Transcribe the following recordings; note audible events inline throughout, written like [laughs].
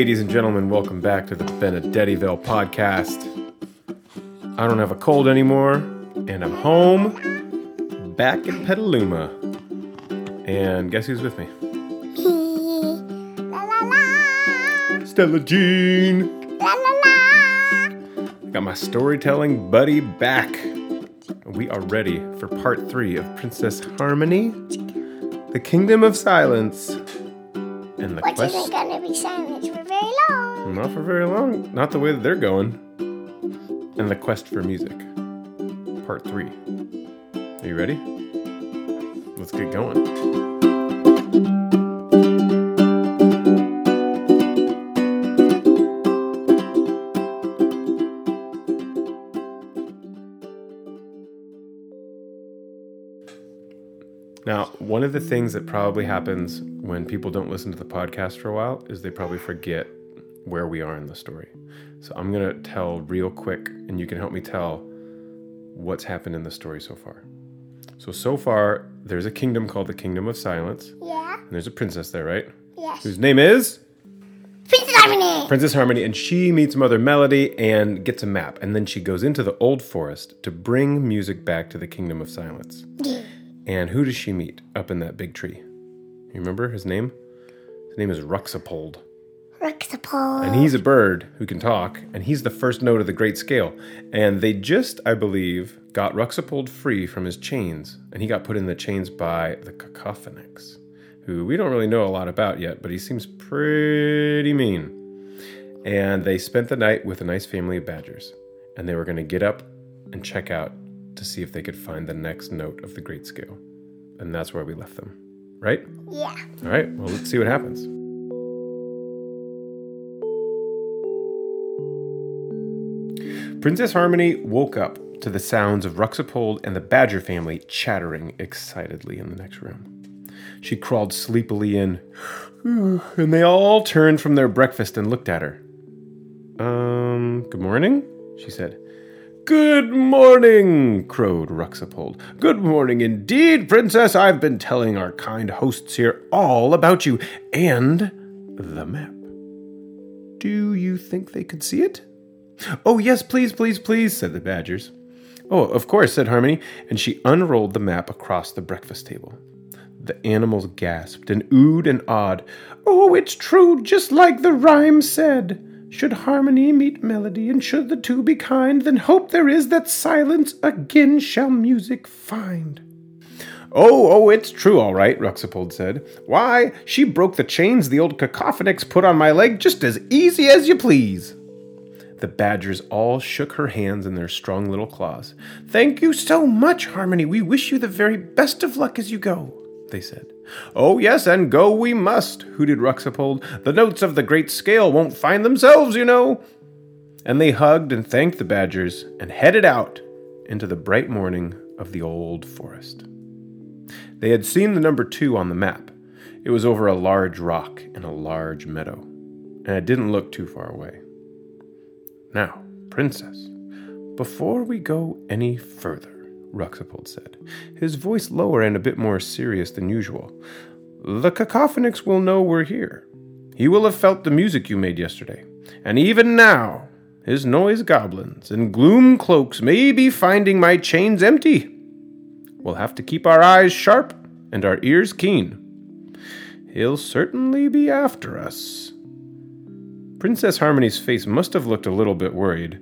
ladies and gentlemen, welcome back to the Benedettiville podcast. I don't have a cold anymore, and I'm home, back in Petaluma. And guess who's with me? [laughs] La la la. Stella Jean. La la la. Got my storytelling buddy back. We are ready for part three of Princess Harmony, the Kingdom of Silence, and the Which quest. isn't gonna be silent for very long. Not for very long. Not the way that they're going. And the quest for music. Part three. Are you ready? Let's get going. Now, one of the things that probably happens when people don't listen to the podcast for a while is they probably forget where we are in the story. So I'm going to tell real quick, and you can help me tell what's happened in the story so far. So, so far, there's a kingdom called the Kingdom of Silence, Yeah. and there's a princess there, right? Yes. Whose name is Princess Harmony. Princess Harmony, and she meets Mother Melody and gets a map, and then she goes into the old forest to bring music back to the Kingdom of Silence. And who does she meet up in that big tree? You remember his name? His name is Ruxapold. And he's a bird who can talk, and he's the first note of the great scale. And they just, I believe, got Ruxapold free from his chains, and he got put in the chains by the Cacophonix, who we don't really know a lot about yet, but he seems pretty mean. And they spent the night with a nice family of badgers, and they were going to get up and check out to see if they could find the next note of the great scale. And that's where we left them, right? Yeah. All right, well, let's see what happens. Princess Harmony woke up to the sounds of Ruxapold and the Badger family chattering excitedly in the next room. She crawled sleepily in, [sighs] and they all turned from their breakfast and looked at her. Um, good morning, she said. Good morning, crowed Ruxapold. Good morning indeed, Princess. I've been telling our kind hosts here all about you and the map. Do you think they could see it? Oh, yes, please, please, please, said the Badgers. Oh, of course, said Harmony, and she unrolled the map across the breakfast table. The animals gasped and oohed and awed. Oh, it's true, just like the rhyme said. Should harmony meet melody, and should the two be kind, then hope there is that silence again shall music find. Oh, oh, it's true, all right, Ruxapold said. Why, she broke the chains the old cacophonix put on my leg just as easy as you please. The badgers all shook her hands in their strong little claws. Thank you so much, Harmony. We wish you the very best of luck as you go, they said. Oh, yes, and go we must, hooted Ruxapold. The notes of the great scale won't find themselves, you know. And they hugged and thanked the badgers and headed out into the bright morning of the old forest. They had seen the number two on the map. It was over a large rock in a large meadow, and it didn't look too far away. Now, Princess, before we go any further, Ruxapold said, his voice lower and a bit more serious than usual, the cacophonix will know we're here. He will have felt the music you made yesterday, and even now, his noise goblins and gloom cloaks may be finding my chains empty. We'll have to keep our eyes sharp and our ears keen. He'll certainly be after us. Princess Harmony's face must have looked a little bit worried,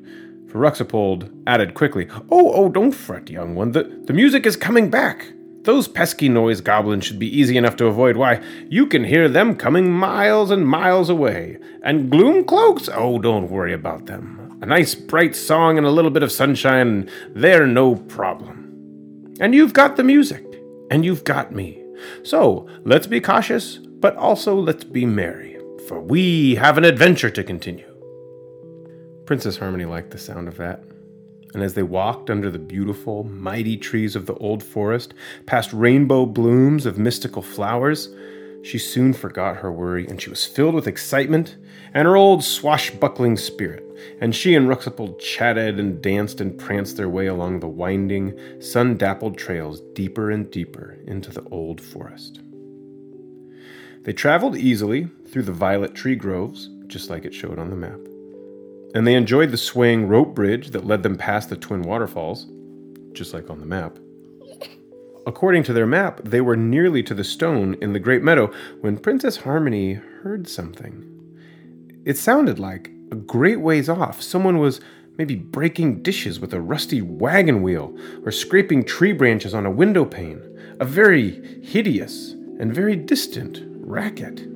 for Ruxapold added quickly, Oh, oh, don't fret, young one. The, the music is coming back. Those pesky noise goblins should be easy enough to avoid. Why, you can hear them coming miles and miles away. And gloom cloaks? Oh, don't worry about them. A nice bright song and a little bit of sunshine, they're no problem. And you've got the music, and you've got me. So let's be cautious, but also let's be merry, for we have an adventure to continue. Princess Harmony liked the sound of that. And as they walked under the beautiful, mighty trees of the old forest, past rainbow blooms of mystical flowers, she soon forgot her worry and she was filled with excitement and her old swashbuckling spirit. And she and Ruxapold chatted and danced and pranced their way along the winding, sun dappled trails deeper and deeper into the old forest. They traveled easily through the violet tree groves, just like it showed on the map. And they enjoyed the swaying rope bridge that led them past the twin waterfalls, just like on the map. According to their map, they were nearly to the stone in the Great Meadow when Princess Harmony heard something. It sounded like, a great ways off, someone was maybe breaking dishes with a rusty wagon wheel or scraping tree branches on a window pane. A very hideous and very distant racket.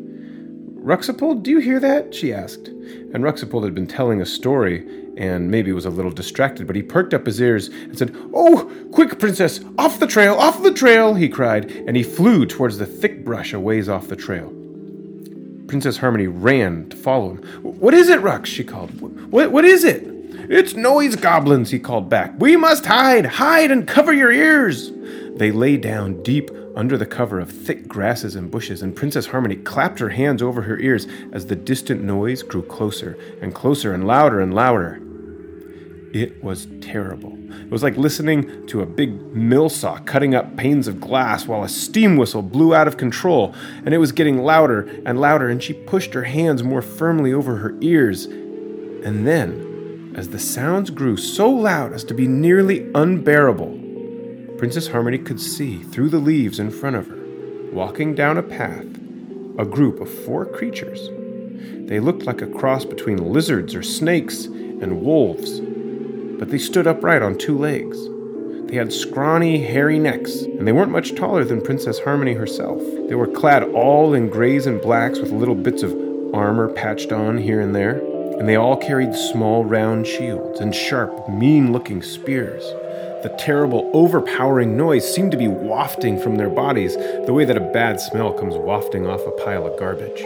Ruxapold, do you hear that? she asked. And Ruxapold had been telling a story and maybe was a little distracted, but he perked up his ears and said, Oh, quick, princess! Off the trail! Off the trail! he cried, and he flew towards the thick brush a ways off the trail. Princess Harmony ran to follow him. What is it, Rux? she called. What, what is it? It's noise goblins, he called back. We must hide! Hide and cover your ears! They lay down deep under the cover of thick grasses and bushes, and Princess Harmony clapped her hands over her ears as the distant noise grew closer and closer and louder and louder. It was terrible. It was like listening to a big mill saw cutting up panes of glass while a steam whistle blew out of control, and it was getting louder and louder, and she pushed her hands more firmly over her ears. And then, as the sounds grew so loud as to be nearly unbearable, Princess Harmony could see through the leaves in front of her, walking down a path, a group of four creatures. They looked like a cross between lizards or snakes and wolves, but they stood upright on two legs. They had scrawny, hairy necks, and they weren't much taller than Princess Harmony herself. They were clad all in grays and blacks with little bits of armor patched on here and there, and they all carried small round shields and sharp, mean looking spears. The terrible, overpowering noise seemed to be wafting from their bodies, the way that a bad smell comes wafting off a pile of garbage.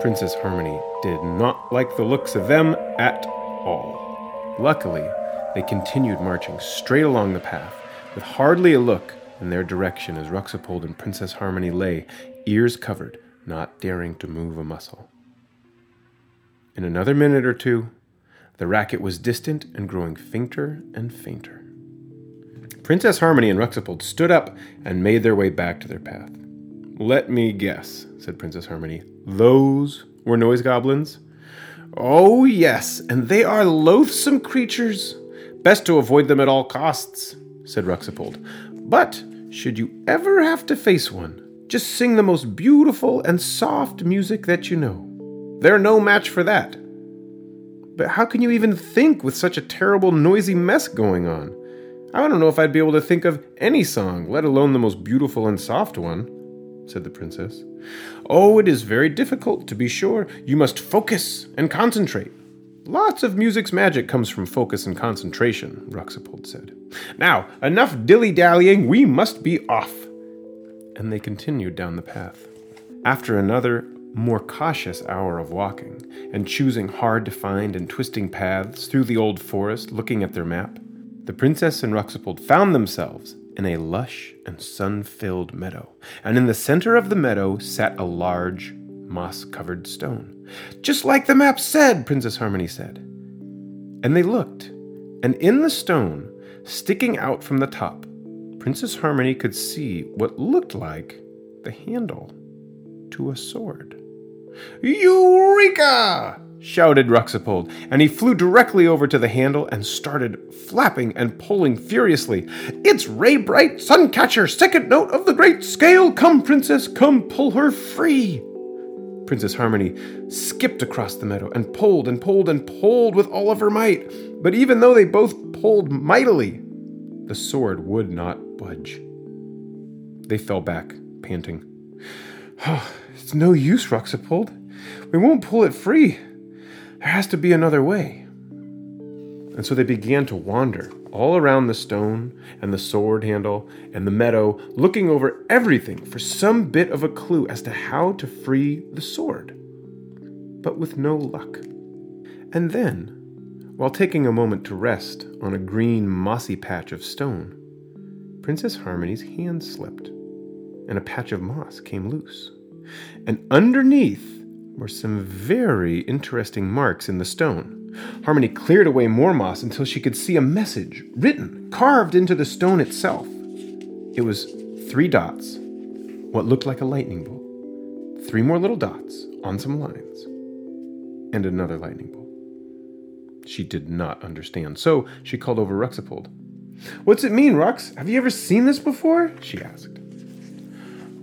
Princess Harmony did not like the looks of them at all. Luckily, they continued marching straight along the path, with hardly a look in their direction as Ruxapold and Princess Harmony lay, ears covered, not daring to move a muscle. In another minute or two, the racket was distant and growing fainter and fainter. Princess Harmony and Ruxapold stood up and made their way back to their path. Let me guess, said Princess Harmony. Those were noise goblins? Oh, yes, and they are loathsome creatures. Best to avoid them at all costs, said Ruxapold. But should you ever have to face one, just sing the most beautiful and soft music that you know. They're no match for that. But how can you even think with such a terrible, noisy mess going on? I don't know if I'd be able to think of any song, let alone the most beautiful and soft one, said the princess. Oh, it is very difficult, to be sure. You must focus and concentrate. Lots of music's magic comes from focus and concentration, Ruxapold said. Now, enough dilly dallying, we must be off. And they continued down the path. After another, more cautious hour of walking, and choosing hard to find and twisting paths through the old forest, looking at their map, the princess and Ruxapold found themselves in a lush and sun filled meadow, and in the center of the meadow sat a large, moss covered stone. Just like the map said, Princess Harmony said. And they looked, and in the stone, sticking out from the top, Princess Harmony could see what looked like the handle to a sword. Eureka! shouted Ruxapold, and he flew directly over to the handle and started flapping and pulling furiously. It's Ray Bright, Suncatcher, second note of the great scale! Come, princess, come pull her free! Princess Harmony skipped across the meadow and pulled and pulled and pulled with all of her might. But even though they both pulled mightily, the sword would not budge. They fell back, panting. Oh, [sighs] it's no use, Ruxapold. We won't pull it free. There has to be another way. And so they began to wander all around the stone and the sword handle and the meadow, looking over everything for some bit of a clue as to how to free the sword. But with no luck. And then, while taking a moment to rest on a green, mossy patch of stone, Princess Harmony's hand slipped, and a patch of moss came loose. And underneath were some very interesting marks in the stone. Harmony cleared away more moss until she could see a message written, carved into the stone itself. It was three dots, what looked like a lightning bolt, three more little dots on some lines. and another lightning bolt. She did not understand, so she called over Ruxapold. What's it mean, Rux? Have you ever seen this before? she asked.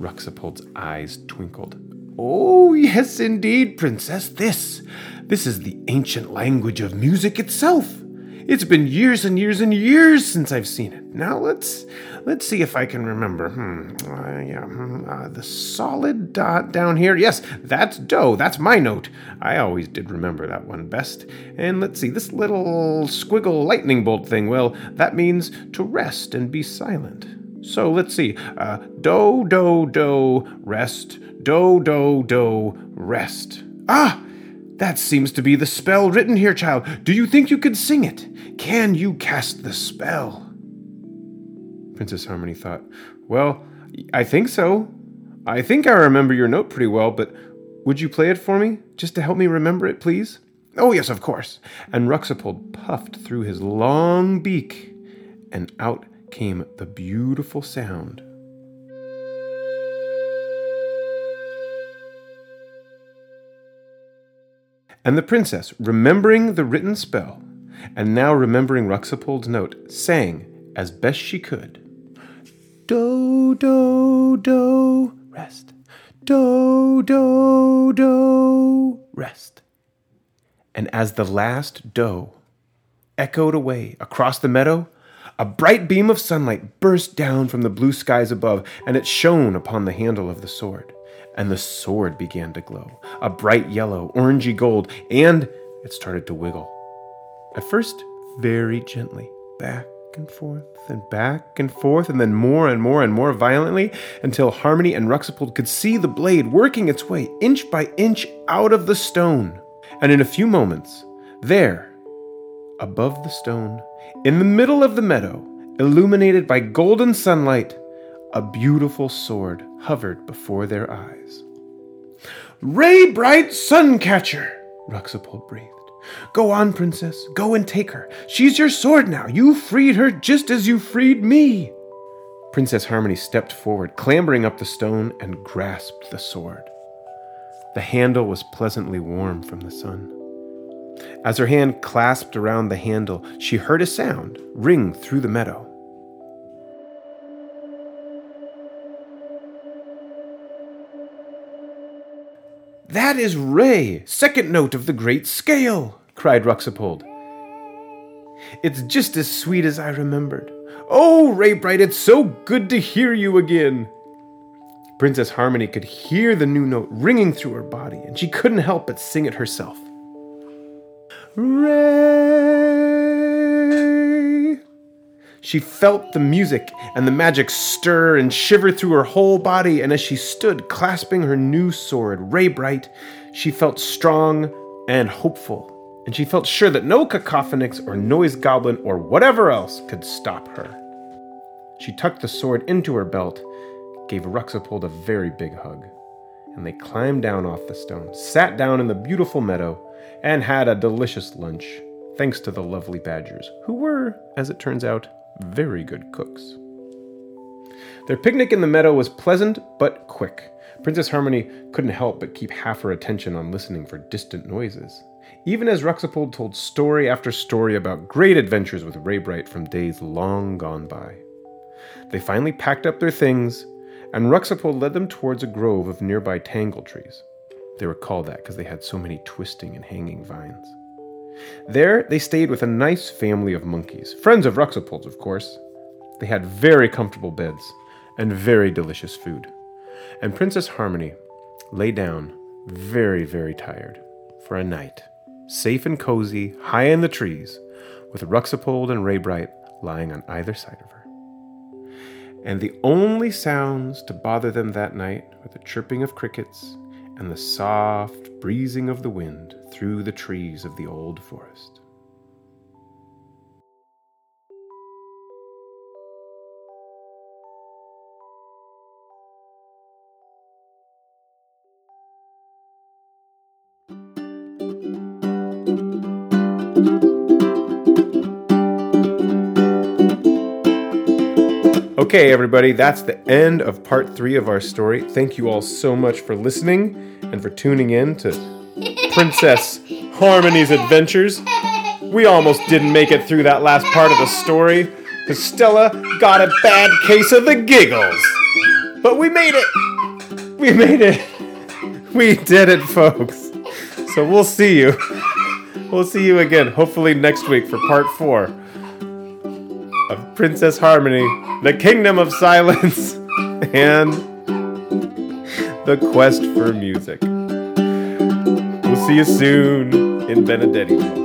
Ruxapold's eyes twinkled. Oh, yes, indeed, Princess. This. This is the ancient language of music itself. It's been years and years and years since I've seen it. Now let's let's see if I can remember. Hmm. Uh, yeah. Hmm, uh, the solid dot down here. Yes, that's do. That's my note. I always did remember that one best. And let's see. This little squiggle lightning bolt thing. Well, that means to rest and be silent. So let's see. Uh, do do do rest. Do do do rest. Ah. That seems to be the spell written here, child. Do you think you could sing it? Can you cast the spell? Princess Harmony thought, Well, I think so. I think I remember your note pretty well, but would you play it for me, just to help me remember it, please? Oh, yes, of course. And Ruxapold puffed through his long beak, and out came the beautiful sound. And the princess, remembering the written spell, and now remembering Ruxapold's note, sang as best she could. Do, do, do, rest. Do, do, do, rest. And as the last do echoed away across the meadow, a bright beam of sunlight burst down from the blue skies above, and it shone upon the handle of the sword. And the sword began to glow, a bright yellow, orangey gold, and it started to wiggle. At first, very gently, back and forth and back and forth, and then more and more and more violently until Harmony and Ruxapold could see the blade working its way inch by inch out of the stone. And in a few moments, there, above the stone, in the middle of the meadow, illuminated by golden sunlight, a beautiful sword hovered before their eyes. Ray Bright Suncatcher, Ruxapold breathed. Go on, princess. Go and take her. She's your sword now. You freed her just as you freed me. Princess Harmony stepped forward, clambering up the stone, and grasped the sword. The handle was pleasantly warm from the sun. As her hand clasped around the handle, she heard a sound ring through the meadow. That is Ray, second note of the great scale, cried Ruxapold. It's just as sweet as I remembered. Oh, Ray Bright, it's so good to hear you again. Princess Harmony could hear the new note ringing through her body, and she couldn't help but sing it herself. Ray. She felt the music and the magic stir and shiver through her whole body, and as she stood clasping her new sword, Ray Bright, she felt strong and hopeful, and she felt sure that no cacophonix or noise goblin or whatever else could stop her. She tucked the sword into her belt, gave Ruxapold a very big hug, and they climbed down off the stone, sat down in the beautiful meadow, and had a delicious lunch, thanks to the lovely badgers, who were, as it turns out, very good cooks. Their picnic in the meadow was pleasant but quick. Princess Harmony couldn't help but keep half her attention on listening for distant noises, even as Ruxapold told story after story about great adventures with Raybright from days long gone by. They finally packed up their things, and Ruxapold led them towards a grove of nearby tangle trees. They were called that because they had so many twisting and hanging vines. There, they stayed with a nice family of monkeys, friends of Ruxapold's, of course. They had very comfortable beds and very delicious food. And Princess Harmony lay down, very, very tired, for a night, safe and cozy, high in the trees, with Ruxapold and Raybright lying on either side of her. And the only sounds to bother them that night were the chirping of crickets and the soft breezing of the wind through the trees of the old forest. Okay, everybody, that's the end of part three of our story. Thank you all so much for listening and for tuning in to Princess [laughs] Harmony's adventures. We almost didn't make it through that last part of the story because Stella got a bad case of the giggles. But we made it. We made it. [laughs] We did it, folks. So we'll see you. We'll see you again, hopefully next week for part four of Princess Harmony, the Kingdom of Silence, [laughs] and the Quest for Music. We'll see you soon in Benedetti.